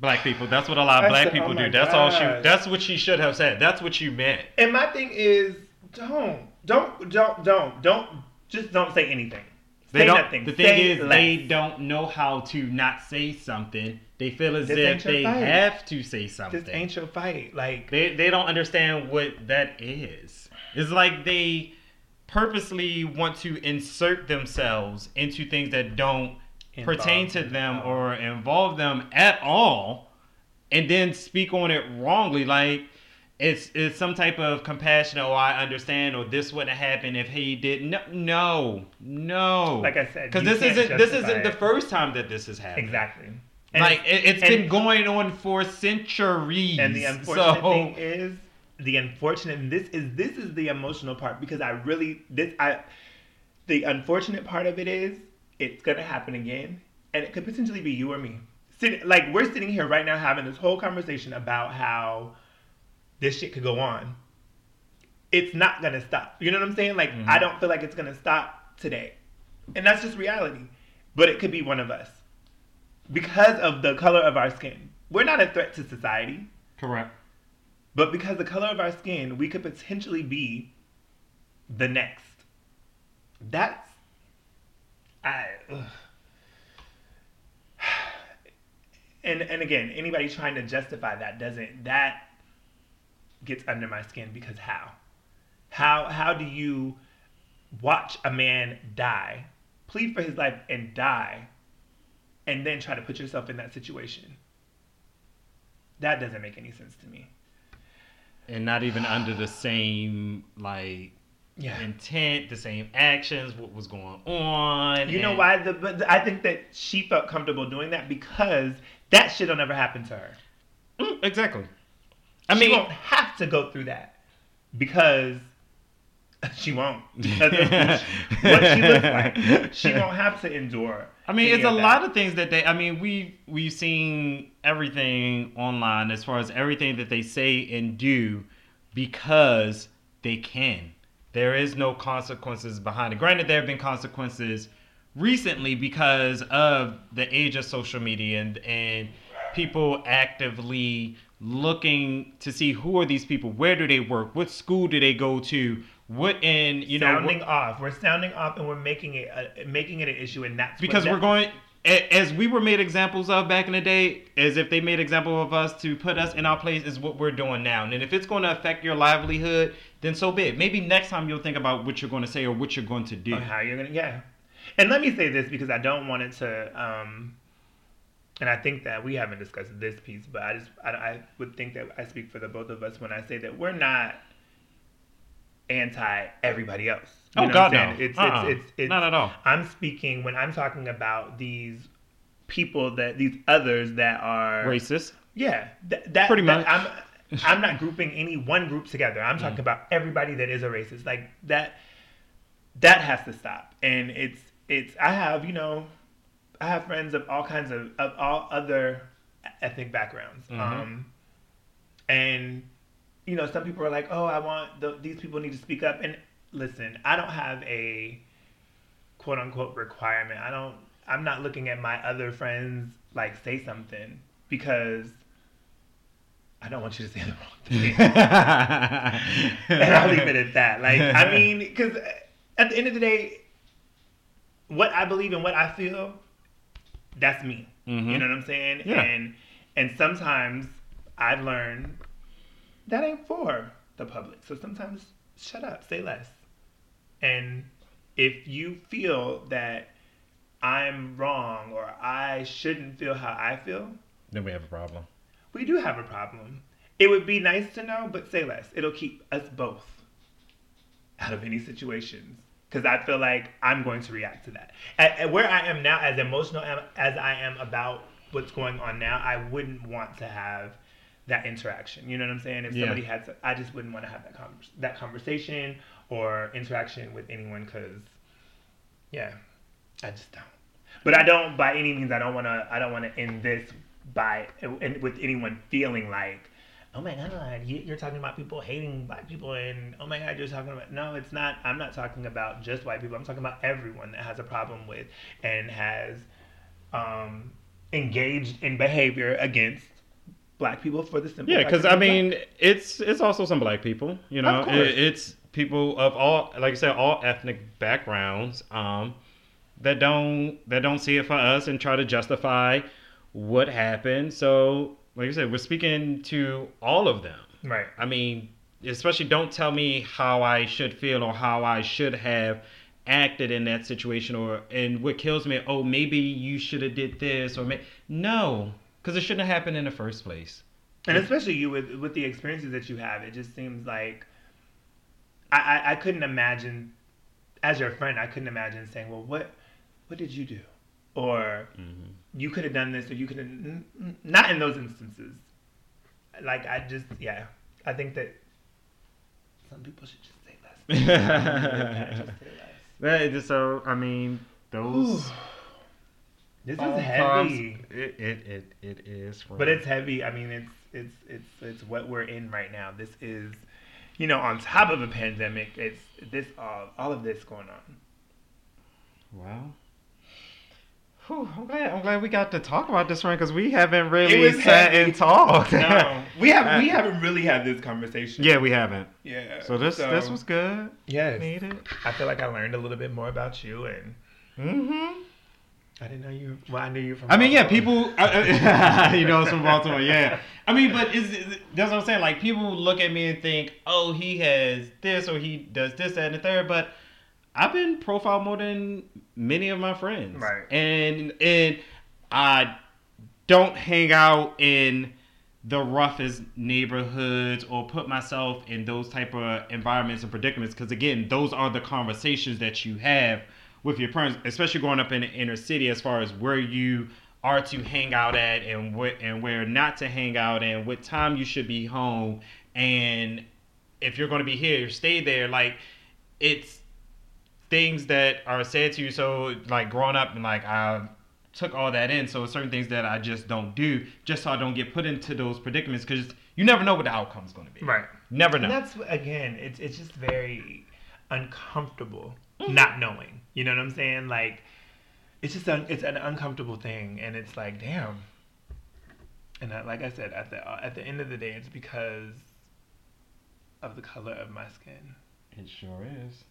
Speaker 1: black people. That's what a lot
Speaker 2: I
Speaker 1: of black
Speaker 2: said,
Speaker 1: people
Speaker 2: oh
Speaker 1: do.
Speaker 2: my
Speaker 1: That's all she. That's what she should have said. That's what you meant.
Speaker 2: And my thing is, don't, don't, don't, don't, don't, just don't say anything.
Speaker 1: They
Speaker 2: say
Speaker 1: don't.
Speaker 2: nothing.
Speaker 1: The thing
Speaker 2: Say
Speaker 1: is,
Speaker 2: less.
Speaker 1: they don't know how to not say something. They feel as
Speaker 2: This
Speaker 1: if they
Speaker 2: fight.
Speaker 1: have to say something.
Speaker 2: This ain't your fight. Like,
Speaker 1: They they don't understand what that is. It's like they purposely want to insert themselves into things that don't pertain to them or involve them at all, and then speak on it wrongly. Like it's it's some type of compassion. Oh, I understand. Or this wouldn't happen if he did. No, no, no.
Speaker 2: Like I said,
Speaker 1: because this isn't this isn't the
Speaker 2: it.
Speaker 1: first time that this has happened.
Speaker 2: exactly. And
Speaker 1: like
Speaker 2: it's-
Speaker 1: it,
Speaker 2: and-
Speaker 1: been going on for centuries.
Speaker 2: And the unfortunate
Speaker 1: so,
Speaker 2: thing is, the unfortunate. And this is this is the emotional part because I really this I. The unfortunate part of it is it's gonna happen again, and it could potentially be you or me. Sit, like we're sitting here right now having this whole conversation about how this shit could go on. It's not gonna stop. You know what I'm saying? Like
Speaker 1: Mhm.
Speaker 2: I don't feel like it's gonna stop today, and that's just reality. But it could be one of us because of the color of our skin. We're not a threat to society.
Speaker 1: correct.
Speaker 2: But because the color of our skin, we could potentially be the next. That's I ugh. and and again, anybody trying to justify that doesn't that gets under my skin because how? How how do you watch a man die, plead for his life and die, and then try to put yourself in that situation? That doesn't make any sense to me.
Speaker 1: And not even under the same like
Speaker 2: Yeah.
Speaker 1: intent, the same actions, what was going on.
Speaker 2: You know why? The but I think that she felt comfortable doing that because that shit'll never happen to her.
Speaker 1: Mm, exactly. I
Speaker 2: she
Speaker 1: mean, she
Speaker 2: won't have to go through that because she won't. Because of what she looks like, she won't have to endure.
Speaker 1: I mean, it's a
Speaker 2: that.
Speaker 1: lot of things that they. I mean, we we've seen everything online as far as everything that they say and do because they can. There is no consequences behind it. Granted, there have been consequences recently because of the age of social media and and people actively looking to see who are these people, where do they work, what school do they go to, what in you know what-
Speaker 2: sounding off. We're sounding off, and we're making it a, making it an issue, and that's
Speaker 1: because
Speaker 2: that-
Speaker 1: we're going as we were made examples of back in the day as if they made example of us to put us in our place is what we're doing now. And if it's going to affect your livelihood then so be it. Maybe next time you'll think about what you're going to say or what you're going to do.
Speaker 2: On how you're gonna yeah. And let me say this because i don't want it to um and i think that we haven't discussed this piece but i just i, I would think that i speak for the both of us when i say that we're not anti everybody else You
Speaker 1: oh
Speaker 2: know
Speaker 1: god
Speaker 2: what
Speaker 1: no
Speaker 2: it's,
Speaker 1: Uh-uh.
Speaker 2: it's, it's, it's
Speaker 1: not at all
Speaker 2: i'm speaking when i'm talking about these people that these others that are
Speaker 1: racist
Speaker 2: yeah, th- that
Speaker 1: Pretty
Speaker 2: that-
Speaker 1: much.
Speaker 2: I'm I'm not grouping any one group together. I'm
Speaker 1: Mm.
Speaker 2: talking about everybody that is a racist. Like that that has to stop. And it's it's I have, you know, I have friends of all kinds of of all other ethnic backgrounds.
Speaker 1: Mhm.
Speaker 2: Um and you know, some people are like, "Oh, I want the, these people need to speak up." And listen, I don't have a quote unquote requirement. I don't I'm not looking at my other friends like say something because I don't want you to say the wrong thing. and I'll leave it at that. Like, I mean, because at the end of the day, what I believe and what I feel, that's me.
Speaker 1: Mhm.
Speaker 2: You know what I'm saying?
Speaker 1: Yeah.
Speaker 2: And and sometimes I've learned that ain't for the public. So sometimes shut up, say less. And if you feel that I'm wrong or I shouldn't feel how I feel,
Speaker 1: Then we have a problem.
Speaker 2: we do have a problem. It would be nice to know, but say less. It'll keep us both out of any situations. Because I feel like I'm going to react to that. At, at where I am now, as emotional as I am about what's going on now, I wouldn't want to have that interaction. You know what I'm saying? If
Speaker 1: Yeah.
Speaker 2: somebody had to, I just wouldn't want to have that convers- that conversation or interaction with anyone. Because, yeah, I just don't. But I don't, by any means, I don't want to. I don't want to end this by and with anyone feeling like, oh my god, you- you're talking about people hating black people, and oh my god, you're talking about. No, it's not. I'm not talking about just white people. I'm talking about everyone that has a problem with and has um, engaged in behavior against black people for the simple.
Speaker 1: Yeah, because I mean,
Speaker 2: black.
Speaker 1: it's it's also some black people. You know. It- it's people of all, like I said, all ethnic backgrounds um, that don't that don't see it for us and try to justify what happened. So, like I said, we're speaking to all of them.
Speaker 2: right.
Speaker 1: I mean, especially don't tell me how I should feel or how I should have acted in that situation or and what kills me oh maybe you should have did this or may- no because it shouldn't have happened in the first place
Speaker 2: And especially you with with the experiences that you have, it just seems like I, I, I couldn't imagine as your friend, I couldn't imagine saying, Well what what did you do? Or mm-hmm. you could have done this or you could have not in those instances. Like I just yeah. I think that some people should just say less. Just say less.
Speaker 1: Is so I mean those
Speaker 2: This is heavy.
Speaker 1: times- it, it it it is for
Speaker 2: But it's heavy. I mean, it's it's it's it's what we're in right now. This is, you know, on top of a pandemic. It's this all all of this going on.
Speaker 1: wow Whew, I'm glad I'm glad we got to talk about this one because we haven't really sat
Speaker 2: heavy.
Speaker 1: and talked.
Speaker 2: No, we have we haven't really had this conversation.
Speaker 1: yeah, we haven't.
Speaker 2: yeah.
Speaker 1: So this this was good.
Speaker 2: yes.
Speaker 1: Needed.
Speaker 2: I feel like I learned a little bit more about you, and
Speaker 1: Mm-hmm.
Speaker 2: I didn't know you. Well, I knew you from.
Speaker 1: I mean, yeah,
Speaker 2: Baltimore.
Speaker 1: people, uh, you know, it's from Baltimore, yeah. I mean, but is, is that's what I'm saying. Like, people look at me and think, oh, he has this or he does this, that, and the third. But I've been profiled more than many of my friends,
Speaker 2: Right.
Speaker 1: And and I don't hang out in the roughest neighborhoods or put myself in those type of environments and predicaments because again those are the conversations that you have with your parents, especially growing up in the inner city as far as where you are to hang out at and what and where not to hang out and what time you should be home and if you're going to be here stay there like it's things that are said to you so like growing up and like i took all that in so certain things that i just don't do just so i don't get put into those predicaments because you never know what the outcome is going to be
Speaker 2: right.
Speaker 1: never know
Speaker 2: And that's again, it's it's just very uncomfortable
Speaker 1: Mm-hmm.
Speaker 2: not knowing. You know what I'm saying? Like it's just un, it's an uncomfortable thing, and it's like damn. And I, like I said, at the at the end of the day, it's because of the color of my skin.
Speaker 1: it sure is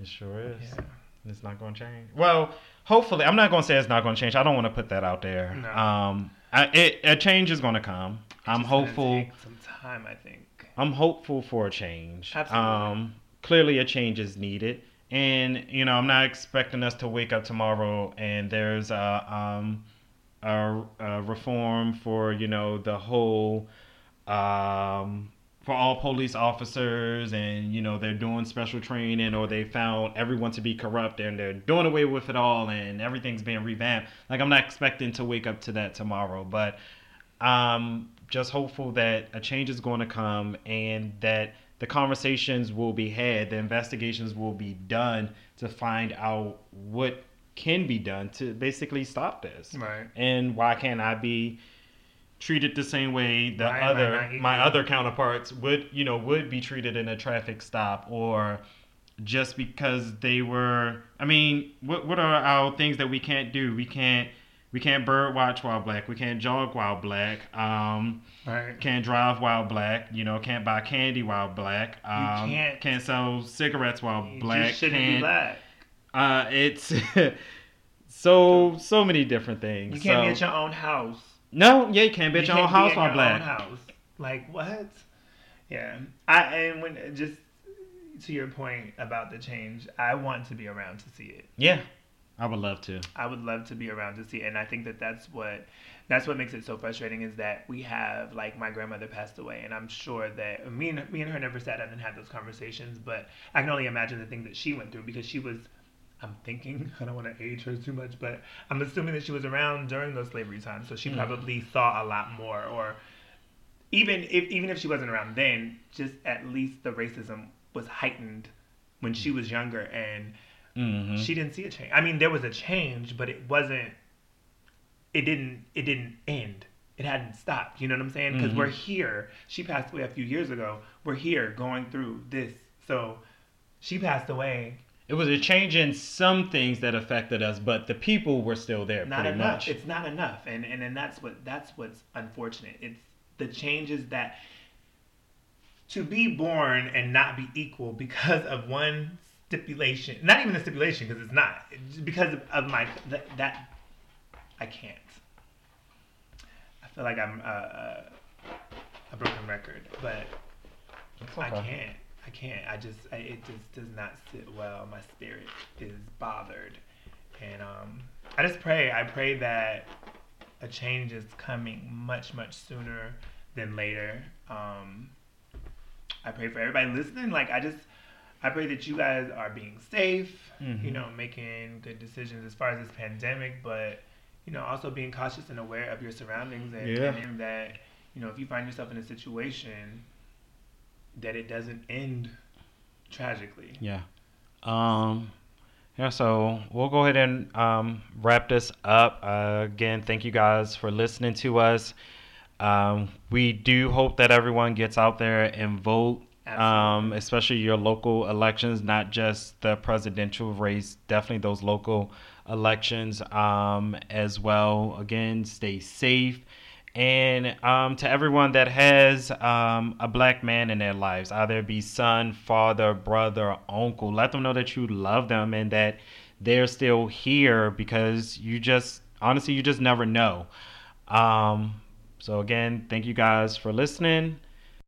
Speaker 1: it sure is
Speaker 2: Yeah.
Speaker 1: it's not going to change well hopefully i'm not going to say it's not going to change i don't want to put that out there
Speaker 2: No.
Speaker 1: um I, it, a change is going to come i'm
Speaker 2: It's
Speaker 1: hopeful
Speaker 2: take some time, I think.
Speaker 1: I'm hopeful for a change.
Speaker 2: Absolutely.
Speaker 1: Um, clearly, a change is needed, and you know, I'm not expecting us to wake up tomorrow and there's a um, a, a reform for you know the whole um, for all police officers, and you know they're doing special training, or they found everyone to be corrupt, and they're doing away with it all, and everything's being revamped. Like I'm not expecting to wake up to that tomorrow, but um, just hopeful that a change is going to come and that the conversations will be had, the investigations will be done to find out what can be done to basically stop this.
Speaker 2: Right.
Speaker 1: And why can't I be treated the same way the
Speaker 2: I
Speaker 1: other
Speaker 2: not
Speaker 1: my other counterparts would you know would be treated in a traffic stop or just because they were I mean what what are our things that we can't do we can't we can't bird watch while black we can't jog while black um
Speaker 2: Right.
Speaker 1: can't drive while black you know can't buy candy while black um
Speaker 2: can't-
Speaker 1: can't sell cigarettes while
Speaker 2: You
Speaker 1: black
Speaker 2: shouldn't be
Speaker 1: can't
Speaker 2: black.
Speaker 1: uh, it's So so many different things.
Speaker 2: You can't
Speaker 1: so,
Speaker 2: be at your own house.
Speaker 1: No, yeah, you can't be at
Speaker 2: You
Speaker 1: your own
Speaker 2: be
Speaker 1: house while
Speaker 2: your
Speaker 1: black.
Speaker 2: own house. Like what? Yeah, I and when just to your point about the change, I want to be around to see it.
Speaker 1: Yeah, I would love to.
Speaker 2: I would love to be around to see it, and I think that that's what that's what makes it so frustrating is that we have like my grandmother passed away, and I'm sure that me and me and her never sat down and had those conversations, but I can only imagine the things that she went through because she was. I'm thinking I don't want to age her too much, but I'm assuming that she was around during those slavery times, so she
Speaker 1: Mhm.
Speaker 2: probably saw a lot more, or even if even if she wasn't around then, just at least the racism was heightened when she was younger, and
Speaker 1: hmm
Speaker 2: she didn't see a change. I mean, there was a change, but it wasn't. It didn't. It didn't end. It hadn't stopped. You know what I'm saying? Because
Speaker 1: Mhm.
Speaker 2: we're here. She passed away a few years ago. We're here going through this. So she passed away.
Speaker 1: It was a change in some things that affected us, but the people were still there
Speaker 2: Not
Speaker 1: pretty
Speaker 2: enough.
Speaker 1: much.
Speaker 2: It's not enough, and and and that's what that's what's unfortunate. It's the changes that to be born and not be equal because of one stipulation. Not even a stipulation because it's not. Because of, my that, that I can't. I feel like I'm a, a, a broken record, but
Speaker 1: It's
Speaker 2: I can't. I can't. I just. I, it just does not sit well. My spirit is bothered, and um, I just pray. I pray that a change is coming much, much sooner than later. Um, I pray for everybody listening. Like I just, I pray that you guys are being safe.
Speaker 1: Mhm.
Speaker 2: You know, making good decisions as far as this pandemic, but you know, also being cautious and aware of your surroundings, and,
Speaker 1: Yeah.
Speaker 2: and that you know, if you find yourself in a situation that it doesn't end tragically.
Speaker 1: Yeah. Um yeah, so we'll go ahead and um, wrap this up. Uh, again, thank you guys for listening to us. Um, we do hope that everyone gets out there and vote, um, especially your local elections, not just the presidential race, definitely those local elections um, as well. Again, stay safe. And um, to everyone that has um, a black man in their lives, either it be son, father, brother, uncle, let them know that you love them and that they're still here because you just, honestly, you just never know. Um, so, again, thank you guys for listening.